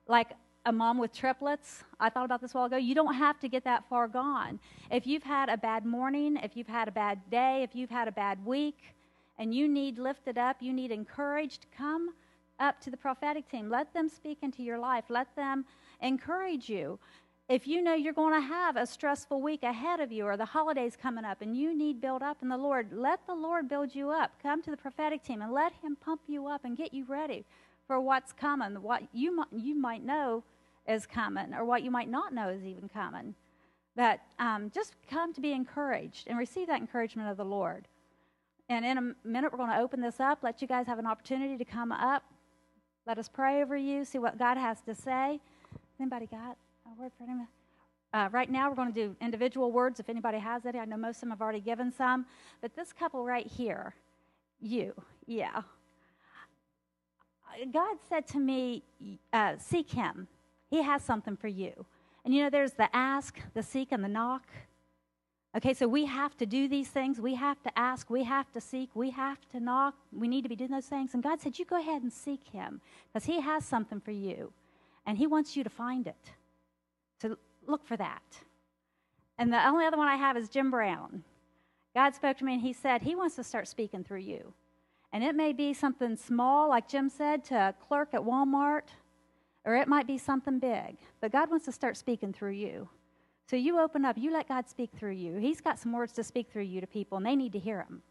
D: like a mom with triplets. I thought about this a while ago. You don't have to get that far gone. If you've had a bad morning, if you've had a bad day, if you've had a bad week, and you need lifted up, you need encouraged, come up to the prophetic team. Let them speak into your life. Let them encourage you if you know you're going to have a stressful week ahead of you or the holidays coming up and you need build up in the Lord, let the Lord build you up. Come to the prophetic team and let Him pump you up and get you ready for what's coming, what you you might know is coming or what you might not know is even coming. But um, just come to be encouraged and receive that encouragement of the Lord. And in a minute, we're going to open this up, let you guys have an opportunity to come up. Let us pray over you, see what God has to say. Anybody got? Word for anyone? Uh, right now, we're going to do individual words if anybody has any. I know most of them have already given some. But this couple right here, you, yeah. God said to me, uh, Seek Him. He has something for you. And you know, there's the ask, the seek, and the knock. Okay, so we have to do these things. We have to ask. We have to seek. We have to knock. We need to be doing those things. And God said, You go ahead and seek Him because He has something for you. And He wants you to find it to look for that. And the only other one I have is Jim Brown. God spoke to me and he said he wants to start speaking through you. And it may be something small, like Jim said, to a clerk at Walmart, or it might be something big. But God wants to start speaking through you. So you open up, you let God speak through you. He's got some words to speak through you to people, and they need to hear them.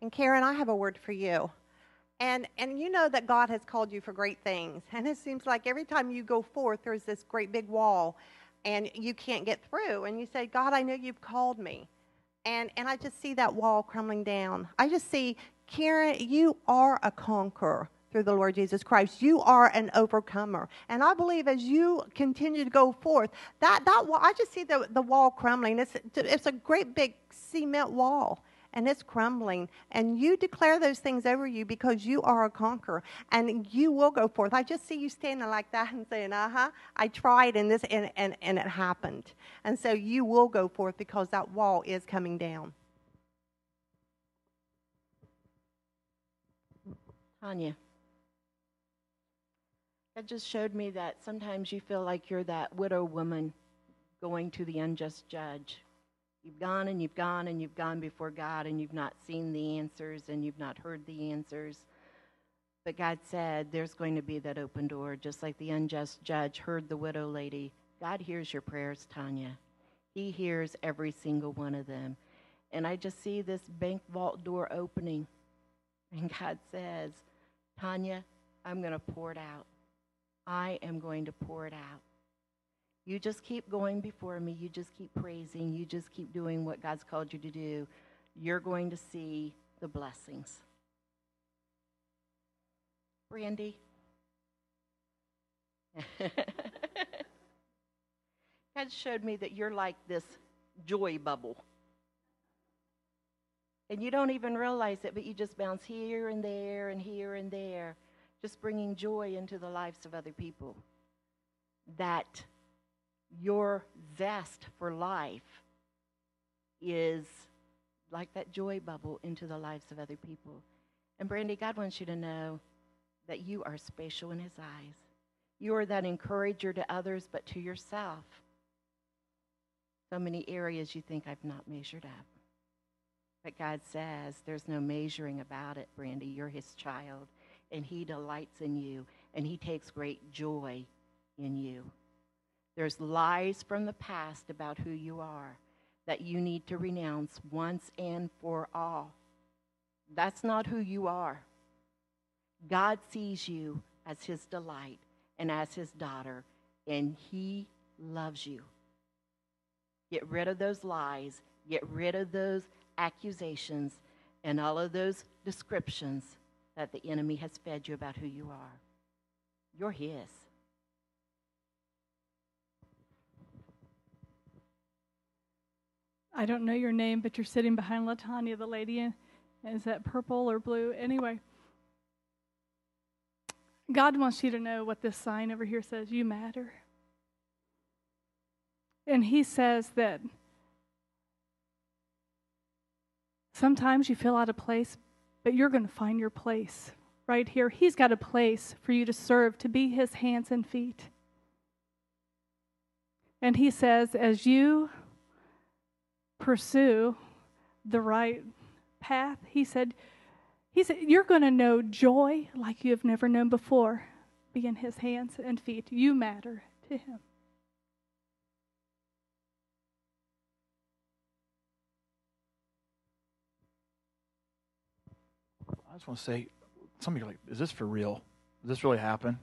F: And Karen, I have a word for you. And, and you know that God has called you for great things. And it seems like every time you go forth, there's this great big wall and you can't get through. And you say, God, I know you've called me. And, and I just see that wall crumbling down. I just see, Karen, you are a conqueror through the Lord Jesus Christ. You are an overcomer. And I believe as you continue to go forth, that, that wall, I just see the, the wall crumbling. It's, it's a great big cement wall and it's crumbling. And you declare those things over you because you are a conqueror and you will go forth. I just see you standing like that and saying, uh huh, I tried and this, and, and, and it happened. And so you will go forth because that wall is coming down.
G: Tanya. That just showed me that sometimes you feel like you're that widow woman going to the unjust judge. You've gone and you've gone and you've gone before God and you've not seen the answers and you've not heard the answers. But God said there's going to be that open door, just like the unjust judge heard the widow lady. God hears your prayers, Tanya. He hears every single one of them. And I just see this bank vault door opening. And God says, Tanya, I'm going to pour it out. I am going to pour it out. You just keep going before me. You just keep praising. You just keep doing what God's called you to do. You're going to see the blessings. Brandy. God showed me that you're like this joy bubble. And you don't even realize it, but you just bounce here and there and here and there, just bringing joy into the lives of other people. That your zest for life is like that joy bubble into the lives of other people. And Brandy, God wants you to know that you are special in His eyes. You are that encourager to others, but to yourself. So many areas you think I've not measured up. But God says there's no measuring about it, Brandy. You're His child, and He delights in you, and He takes great joy in you. There's lies from the past about who you are that you need to renounce once and for all. That's not who you are. God sees you as his delight and as his daughter, and he loves you. Get rid of those lies, get rid of those accusations, and all of those descriptions that the enemy has fed you about who you are. You're his.
C: I don't know your name, but you're sitting behind Latanya, the lady. Is that purple or blue? Anyway, God wants you to know what this sign over here says you matter. And He says that sometimes you feel out of place, but you're going to find your place right here. He's got a place for you to serve, to be His hands and feet. And He says, as you pursue the right path, he said, he said, You're going to know joy like you have never known before. Be in his hands and feet. You matter to him.
H: I just want to say, some of you are like, is this for real? Does this really happen?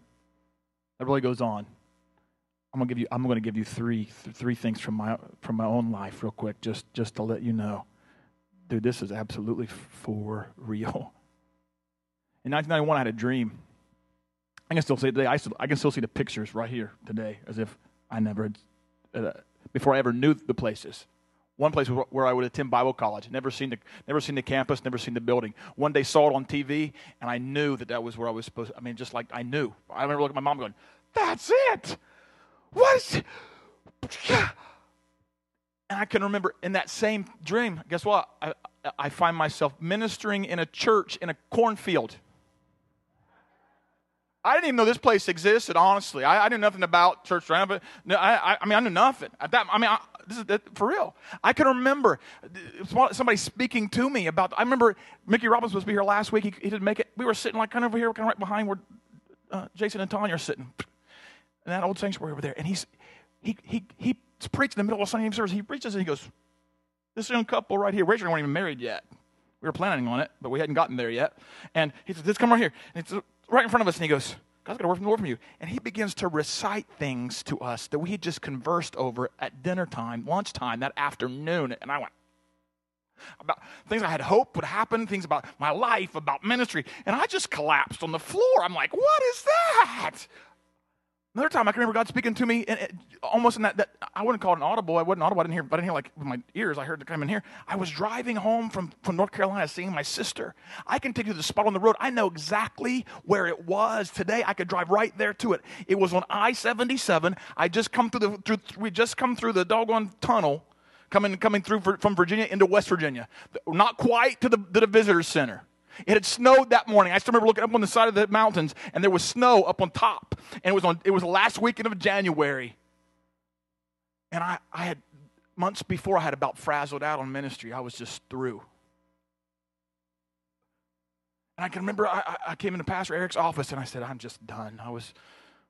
H: That really goes on. I'm gonna give you. I'm gonna give you three th- three things from my from my own life, real quick, just just to let you know, dude. This is absolutely for real. In 1991, I had a dream. I can still see today. I, still, I can still see the pictures right here today, as if I never had, uh, before I ever knew the places. One place where I would attend Bible college. Never seen the never seen the campus, never seen the building. One day saw it on TV, and I knew that that was where I was supposed. To, I mean, just like I knew. I remember looking at my mom going, "That's it." What? And I can remember in that same dream, guess what? I, I find myself ministering in a church in a cornfield. I didn't even know this place existed, honestly. I, I knew nothing about church around, but no, I, I, mean, I knew nothing. At that, I mean, I, this is for real. I can remember somebody speaking to me about. I remember Mickey Robbins was be here last week. He, he didn't make it. We were sitting like kind of over here, kind of right behind where uh, Jason and Tanya are sitting in that old sanctuary over there. And he's he he he's preaching in the middle of Sunday service. He preaches and he goes, This young couple right here, Rachel weren't even married yet. We were planning on it, but we hadn't gotten there yet. And he says, This come right here. And it's right in front of us, and he goes, God's got a word from the Lord from you. And he begins to recite things to us that we had just conversed over at dinner time, lunchtime, that afternoon. And I went, about things I had hoped would happen, things about my life, about ministry. And I just collapsed on the floor. I'm like, what is that? Another time, I can remember God speaking to me, and it, almost in that, that, I wouldn't call it an audible. I wasn't audible. I didn't hear. But I didn't hear like with my ears. I heard it come in here. I was driving home from, from North Carolina, seeing my sister. I can take you to the spot on the road. I know exactly where it was today. I could drive right there to it. It was on I-77. I just come through the. Through, we just come through the doggone tunnel, coming coming through for, from Virginia into West Virginia. Not quite to the to the visitor center. It had snowed that morning. I still remember looking up on the side of the mountains, and there was snow up on top. And it was on it was the last weekend of January. And I, I had months before I had about frazzled out on ministry. I was just through. And I can remember I, I came into Pastor Eric's office and I said, I'm just done. I was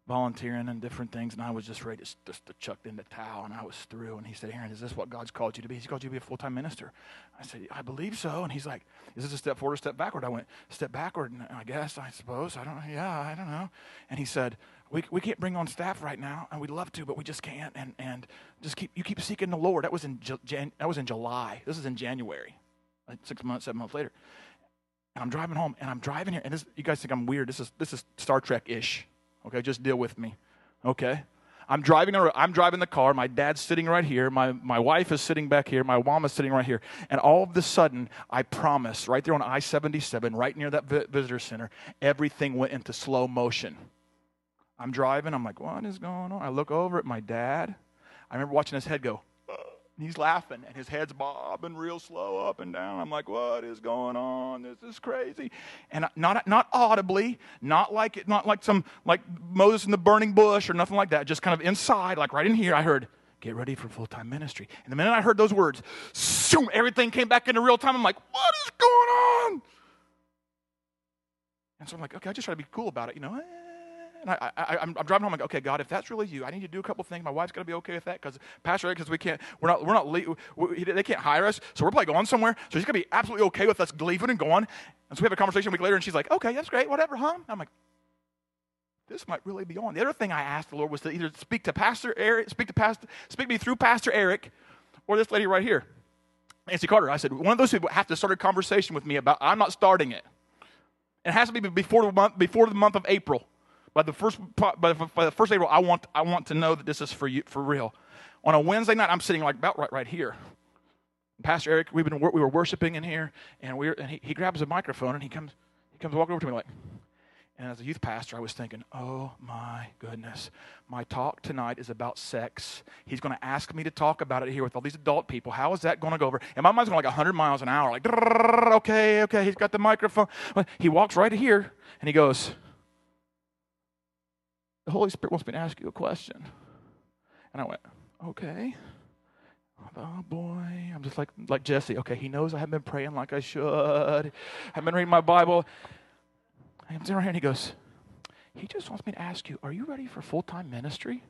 H: volunteering and different things, and I was just ready to, just to chuck in the towel, and I was through. And he said, Aaron, is this what God's called you to be? He's called you to be a full time minister. I said, I believe so. And he's like, Is this a step forward or step backward? I went, Step backward, and I guess, I suppose. I don't know. Yeah, I don't know. And he said, we, we can't bring on staff right now, and we'd love to, but we just can't. And, and just keep you keep seeking the Lord. That was in Jan, that was in July. This is in January, like six months, seven months later. And I'm driving home, and I'm driving here, and this, you guys think I'm weird. This is this is Star Trek ish. Okay, just deal with me. Okay? I'm driving, I'm driving the car. My dad's sitting right here. My, my wife is sitting back here. My mom is sitting right here. And all of a sudden, I promise, right there on I 77, right near that visitor center, everything went into slow motion. I'm driving. I'm like, what is going on? I look over at my dad. I remember watching his head go, he's laughing and his head's bobbing real slow up and down. I'm like, what is going on? This is crazy. And not, not audibly, not like, not like some, like Moses in the burning bush or nothing like that. Just kind of inside, like right in here, I heard, get ready for full-time ministry. And the minute I heard those words, zoom, everything came back into real time. I'm like, what is going on? And so I'm like, okay, I just try to be cool about it, you know. Eh, And I, I, I'm, I'm driving home. I'm like, okay, God, if that's really you, I need to do a couple things. My wife's going to be okay with that because Pastor because we can't, we're not, we're not, we, they can't hire us. So we're probably going somewhere. So she's going to be absolutely okay with us leaving and going. And so we have a conversation a week later and she's like, okay, that's great, whatever, huh? I'm like, this might really be on. The other thing I asked the Lord was to either speak to Pastor Eric, speak to Pastor, speak to me through Pastor Eric, or this lady right here, Nancy Carter. I said one of those people have to start a conversation with me about. I'm not starting it. It has to be before the month before the month of April by the first by the, by the first April, I want I want to know that this is for you for real. On a Wednesday night, I'm sitting like about right right here. Pastor Eric, we've been we were worshiping in here, and we and he, he grabs a microphone and he comes he comes walking over to me like. And as a youth pastor, I was thinking, oh my goodness, my talk tonight is about sex. He's going to ask me to talk about it here with all these adult people. How is that going to go over? And my mind's going like 100 miles an hour, like, okay, okay, he's got the microphone. He walks right here and he goes, the Holy Spirit wants me to ask you a question. And I went, okay. Oh boy, I'm just like like Jesse. Okay, he knows I haven't been praying like I should. I've been reading my Bible. I'm sitting right here, and he goes, he just wants me to ask you, are you ready for full time ministry?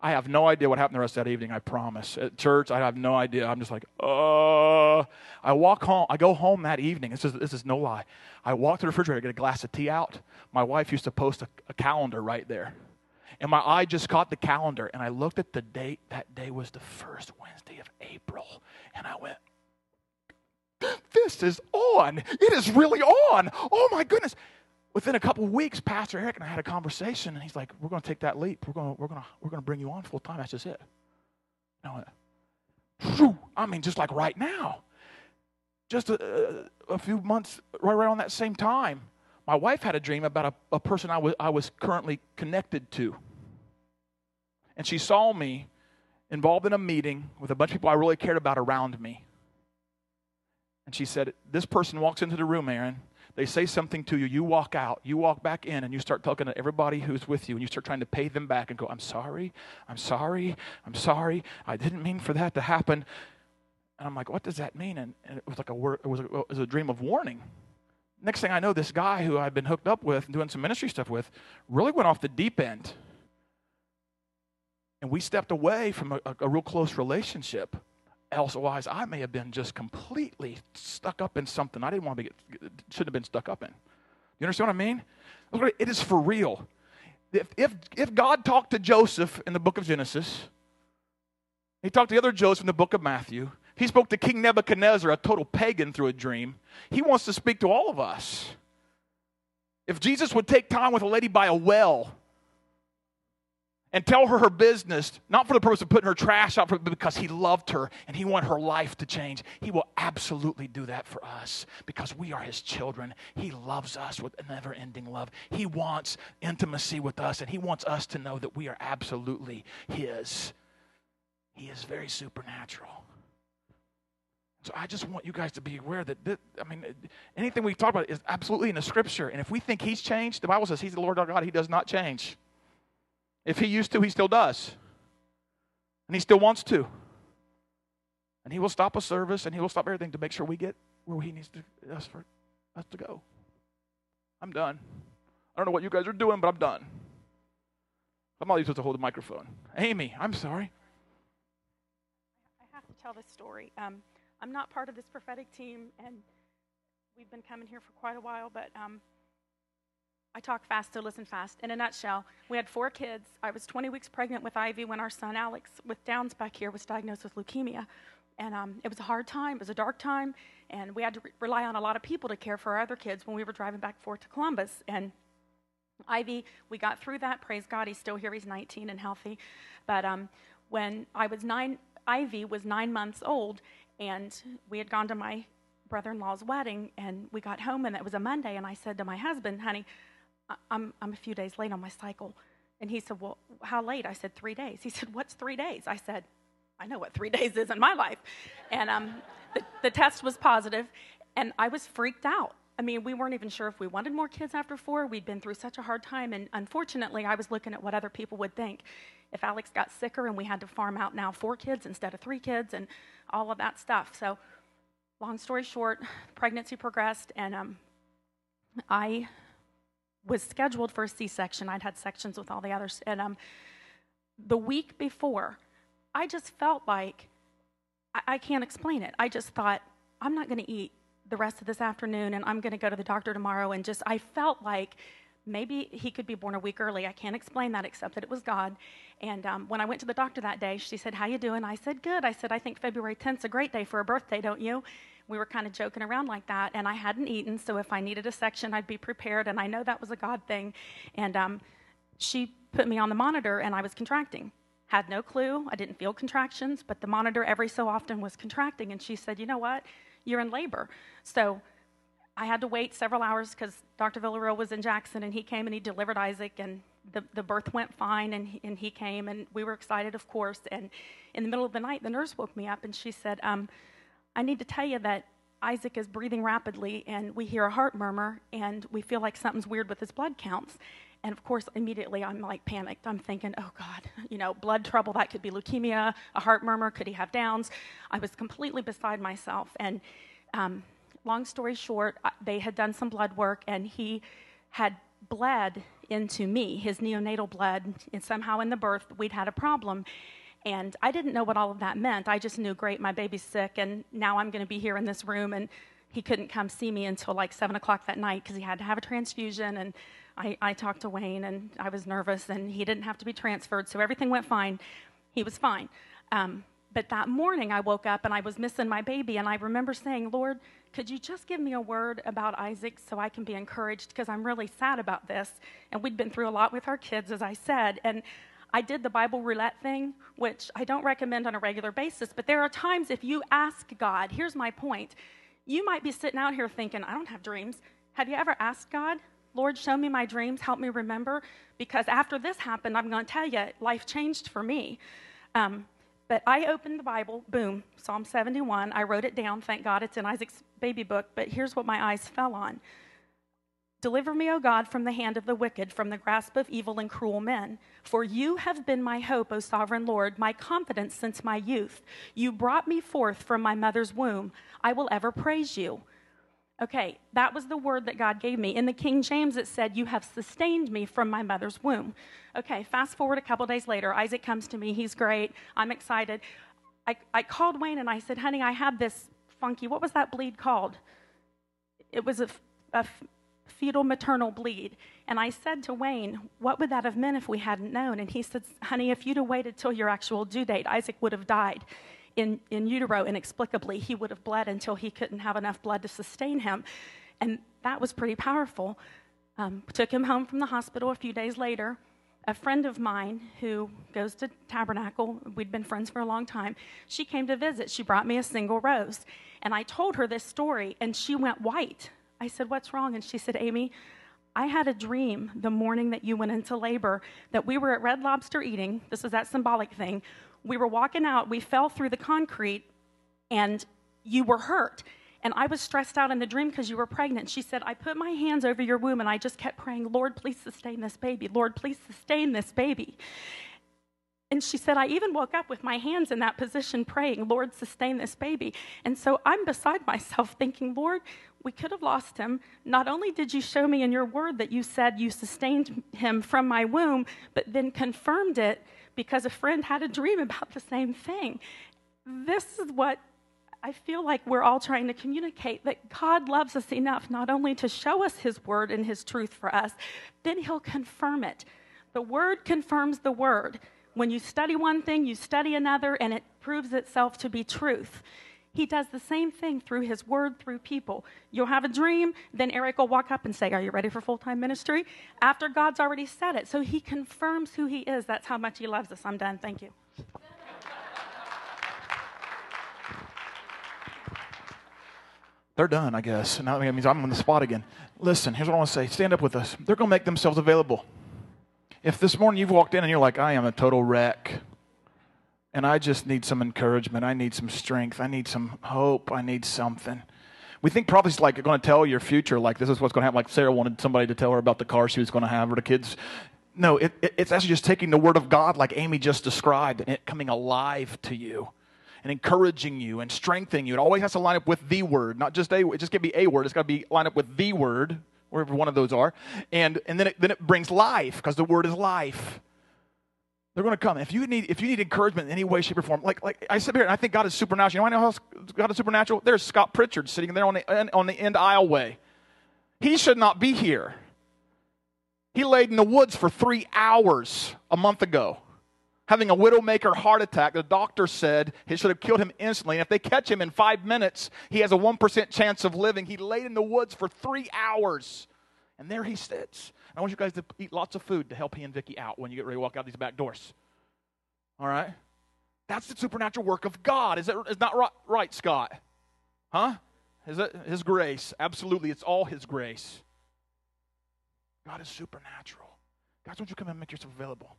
H: I have no idea what happened the rest of that evening, I promise. At church, I have no idea. I'm just like, uh. I walk home, I go home that evening. This is, this is no lie. I walk to the refrigerator, get a glass of tea out. My wife used to post a, a calendar right there. And my eye just caught the calendar, and I looked at the date. That day was the first Wednesday of April. And I went, This is on. It is really on. Oh my goodness within a couple weeks, Pastor Eric and I had a conversation, and he's like, "We're going to take that leap. We're going, we're going, to, we're going to bring you on full time. That's just it." I went, I mean, just like right now, just a, a, few months right around that same time, my wife had a dream about a, a person I was, I was currently connected to, and she saw me involved in a meeting with a bunch of people I really cared about around me. And she said, This person walks into the room, Aaron, they say something to you, you walk out, you walk back in, and you start talking to everybody who's with you, and you start trying to pay them back and go, I'm sorry, I'm sorry, I'm sorry, I didn't mean for that to happen. And I'm like, what does that mean? And, and it was like a word, it was a, it was a dream of warning. Next thing I know, this guy who I'd been hooked up with and doing some ministry stuff with really went off the deep end. And we stepped away from a, a, a real close relationship. Elsewise, I may have been just completely stuck up in something I didn't want to be, shouldn't have been stuck up in. You understand what I mean? It is for real. If, if, if God talked to Joseph in the book of Genesis, he talked to the other Joseph in the book of Matthew, he spoke to King Nebuchadnezzar, a total pagan, through a dream. He wants to speak to all of us. If Jesus would take time with a lady by a well and tell her her business, not for the purpose of putting her trash out, but because he loved her and he wanted her life to change. He will absolutely do that for us because we are his children. He loves us with a never ending love. He wants intimacy with us and he wants us to know that we are absolutely his. He is very supernatural. So I just want you guys to be aware that, this, I mean, anything we talk about is absolutely in the scripture. And if we think he's changed, the Bible says he's the Lord our God. He does not change. If he used to, he still does. And he still wants to. And he will stop a service and he will stop everything to make sure we get where he needs to, us, for, us to go. I'm done. I don't know what you guys are doing, but I'm done. I'm not supposed to hold the microphone. Amy, I'm sorry.
I: I have to tell this story. Um, I'm not part of this prophetic team, and we've been coming here for quite a while, but um, I talk fast, so listen fast. In a nutshell, we had four kids. I was 20 weeks pregnant with Ivy when our son Alex, with Downs back here, was diagnosed with leukemia. And um, it was a hard time, it was a dark time, and we had to re- rely on a lot of people to care for our other kids when we were driving back forth to Columbus. And Ivy, we got through that. Praise God, he's still here. He's 19 and healthy. But um, when I was nine, Ivy was nine months old, and we had gone to my brother-in-law's wedding, and we got home, and it was a Monday. And I said to my husband, "Honey, I'm I'm a few days late on my cycle." And he said, "Well, how late?" I said, three days." He said, "What's three days?" I said, "I know what three days is in my life." And um, the, the test was positive, and I was freaked out. I mean, we weren't even sure if we wanted more kids after four. We'd been through such a hard time, and unfortunately, I was looking at what other people would think. If Alex got sicker and we had to farm out now four kids instead of three kids, and all of that stuff. So, long story short, pregnancy progressed, and um, I was scheduled for a C-section. I'd had sections with all the others, and um, the week before, I just felt like I, I can't explain it. I just thought I'm not going to eat the rest of this afternoon, and I'm going to go to the doctor tomorrow. And just I felt like maybe he could be born a week early. I can't explain that except that it was God. And um, when I went to the doctor that day, she said, "How you doing?" I said, "Good." I said, "I think February 10th's a great day for a birthday, don't you?" We were kind of joking around like that, and I hadn't eaten, so if I needed a section, I'd be prepared. And I know that was a God thing. And um, she put me on the monitor, and I was contracting. Had no clue. I didn't feel contractions, but the monitor every so often was contracting. And she said, "You know what? You're in labor." So I had to wait several hours because Dr. Villarreal was in Jackson and he came and he delivered Isaac and the, the birth went fine and he, and he came and we were excited, of course. And in the middle of the night, the nurse woke me up and she said, um, I need to tell you that Isaac is breathing rapidly and we hear a heart murmur and we feel like something's weird with his blood counts. And of course, immediately I'm like panicked. I'm thinking, oh God, you know, blood trouble, that could be leukemia, a heart murmur, could he have Downs? I was completely beside myself. And um, long story short, they had done some blood work and he had bled into me, his neonatal blood, and somehow in the birth we'd had a problem. And I didn't know what all of that meant. I just knew, great, my baby's sick, and now I'm going to be here in this room. And he couldn't come see me until like 7 o'clock that night because he had to have a transfusion. And I, I talked to Wayne, and I was nervous, and he didn't have to be transferred. So everything went fine. He was fine. Um, but that morning, I woke up and I was missing my baby. And I remember saying, Lord, could you just give me a word about Isaac so I can be encouraged? Because I'm really sad about this. And we'd been through a lot with our kids, as I said. And I did the Bible roulette thing, which I don't recommend on a regular basis. But there are times if you ask God, here's my point. You might be sitting out here thinking, I don't have dreams. Have you ever asked God, Lord, show me my dreams, help me remember? Because after this happened, I'm going to tell you, life changed for me. Um, but I opened the Bible, boom, Psalm 71. I wrote it down. Thank God it's in Isaac's baby book. But here's what my eyes fell on Deliver me, O God, from the hand of the wicked, from the grasp of evil and cruel men. For you have been my hope, O sovereign Lord, my confidence since my youth. You brought me forth from my mother's womb. I will ever praise you. Okay, that was the word that God gave me. In the King James, it said, You have sustained me from my mother's womb. Okay, fast forward a couple days later. Isaac comes to me. He's great. I'm excited. I, I called Wayne and I said, Honey, I had this funky, what was that bleed called? It was a, a fetal maternal bleed. And I said to Wayne, What would that have meant if we hadn't known? And he said, Honey, if you'd have waited till your actual due date, Isaac would have died in, in utero inexplicably. He would have bled until he couldn't have enough blood to sustain him. And that was pretty powerful. Um, took him home from the hospital a few days later. A friend of mine who goes to Tabernacle, we'd been friends for a long time, she came to visit. She brought me a single rose. And I told her this story, and she went white. I said, What's wrong? And she said, Amy, I had a dream the morning that you went into labor that we were at Red Lobster eating. This is that symbolic thing. We were walking out, we fell through the concrete, and you were hurt. And I was stressed out in the dream because you were pregnant. She said, I put my hands over your womb and I just kept praying, Lord, please sustain this baby. Lord, please sustain this baby. And she said, I even woke up with my hands in that position praying, Lord, sustain this baby. And so I'm beside myself thinking, Lord, we could have lost him. Not only did you show me in your word that you said you sustained him from my womb, but then confirmed it because a friend had a dream about the same thing. This is what I feel like we're all trying to communicate that God loves us enough not only to show us his word and his truth for us, then he'll confirm it. The word confirms the word. When you study one thing, you study another, and it proves itself to be truth. He does the same thing through his word, through people. You'll have a dream, then Eric will walk up and say, Are you ready for full time ministry? After God's already said it. So he confirms who he is. That's how much he loves us. I'm done. Thank you.
H: They're done, I guess. Now that means I'm on the spot again. Listen, here's what I want to say. Stand up with us. They're going to make themselves available. If this morning you've walked in and you're like, I am a total wreck, and I just need some encouragement, I need some strength, I need some hope, I need something. We think prophecy's like going to tell your future, like this is what's going to happen. Like Sarah wanted somebody to tell her about the car she was going to have or the kids. No, it, it, it's actually just taking the word of God, like Amy just described, and it coming alive to you and encouraging you and strengthening you. It always has to line up with the word, not just a. It just can't be a word. It's got to be line up with the word, wherever one of those are, and and then it, then it brings life because the word is life. They're going to come. If you need if you need encouragement in any way, shape, or form, like like I sit here and I think God is supernatural. You know, I know how God is supernatural. There's Scott Pritchard sitting there on the on the end aisleway. He should not be here. He laid in the woods for three hours a month ago having a widowmaker heart attack. The doctor said he should have killed him instantly. And if they catch him in five minutes, he has a 1% chance of living. He laid in the woods for three hours. And there he sits. I want you guys to eat lots of food to help he and Vicky out when you get ready to walk out these back doors. All right? That's the supernatural work of God. Is that is not right, right, Scott? Huh? Is it His grace? Absolutely. It's all His grace. God is supernatural. Guys, why don't you come and make yourself available?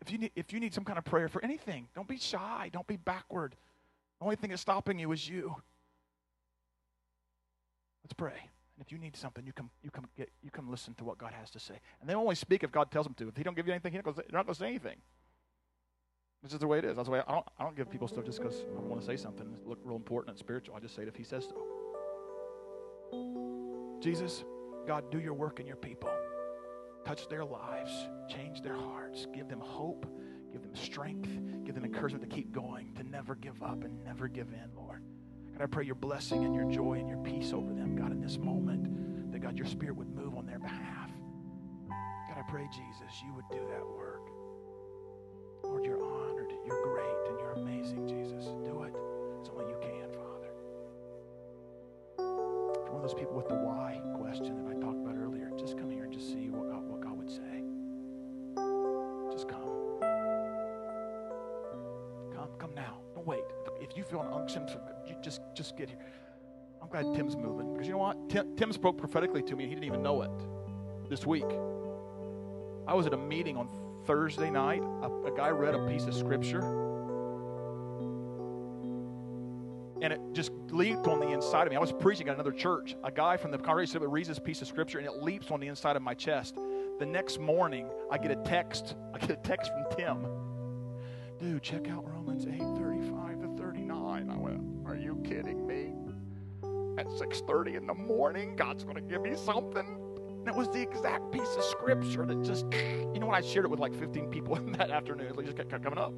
H: If you, need, if you need some kind of prayer for anything, don't be shy. Don't be backward. The only thing that's stopping you is you. Let's pray. And if you need something, you come, you come get, you come listen to what God has to say. And they only speak if God tells them to. If He don't give you anything, He's not going to say anything. This is the way it is. That's the way I don't, I don't give people stuff just because I want to say something. Look real important and spiritual. I just say it if He says so. Jesus, God, do your work in your people touch their lives, change their hearts, give them hope, give them strength, give them encouragement to keep going, to never give up and never give in, Lord. I pray your blessing and your joy and your peace over them, God, in this moment, that God, your spirit would move on their behalf. God, I pray, Jesus, you would do that work. Lord, you're honored, you're great, and you're amazing, Jesus. Do it. It's only you can, Father. For one of those people with the why get here. I'm glad Tim's moving because you know what? Tim, Tim spoke prophetically to me. He didn't even know it this week. I was at a meeting on Thursday night. A, a guy read a piece of scripture and it just leaped on the inside of me. I was preaching at another church. A guy from the congregation reads this piece of scripture, and it leaps on the inside of my chest. The next morning, I get a text. I get a text from Tim. Dude, check out Romans 8, 35 kidding me? At 6:30 in the morning, God's gonna give me something. And it was the exact piece of scripture that just, you know what? I shared it with like 15 people in that afternoon. It just kept coming up.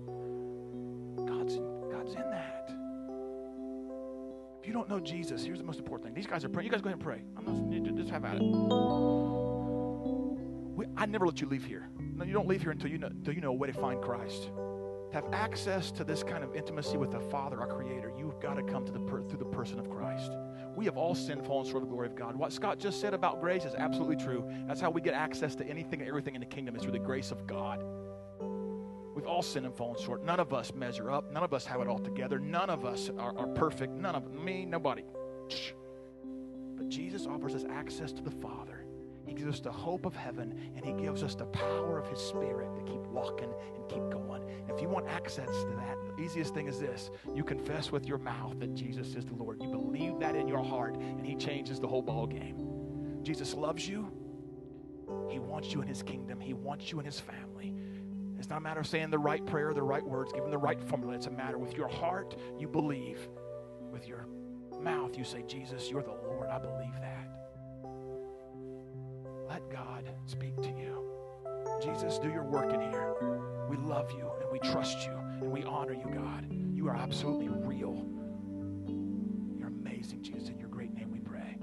H: God's, God's in that. If you don't know Jesus, here's the most important thing. These guys are praying. You guys go ahead and pray. I'm not just have at it. We, I never let you leave here. No, you don't leave here until you know until you know a way to find Christ. Have access to this kind of intimacy with the Father, our Creator, you've got to come to the per, through the person of Christ. We have all sinned, fallen short of the glory of God. What Scott just said about grace is absolutely true. That's how we get access to anything and everything in the kingdom is through the grace of God. We've all sinned and fallen short. None of us measure up. None of us have it all together. None of us are, are perfect. None of me, nobody. But Jesus offers us access to the Father. He gives us the hope of heaven, and He gives us the power of His Spirit to keep walking and keep going. And if you want access to that, the easiest thing is this you confess with your mouth that Jesus is the Lord. You believe that in your heart, and He changes the whole ball game. Jesus loves you. He wants you in His kingdom, He wants you in His family. It's not a matter of saying the right prayer, the right words, giving the right formula. It's a matter with your heart, you believe. With your mouth, you say, Jesus, you're the Lord. I believe that. Let God speak to you. Jesus, do your work in here. We love you and we trust you and we honor you, God. You are absolutely real. You're amazing, Jesus. In your great name we pray.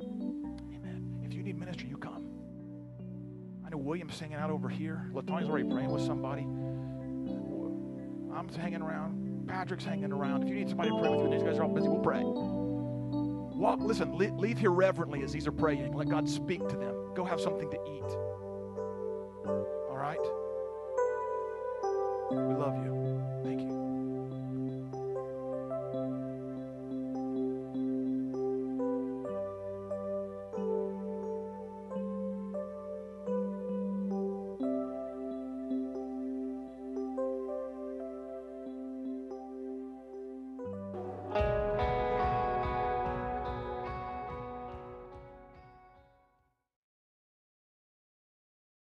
H: Amen. If you need ministry, you come. I know William's hanging out over here. Latonia's already praying with somebody. I'm hanging around. Patrick's hanging around. If you need somebody to pray with you, these guys are all busy, we'll pray. Walk, listen, leave here reverently as these are praying. Let God speak to them. Go have something to eat. All right? We love you.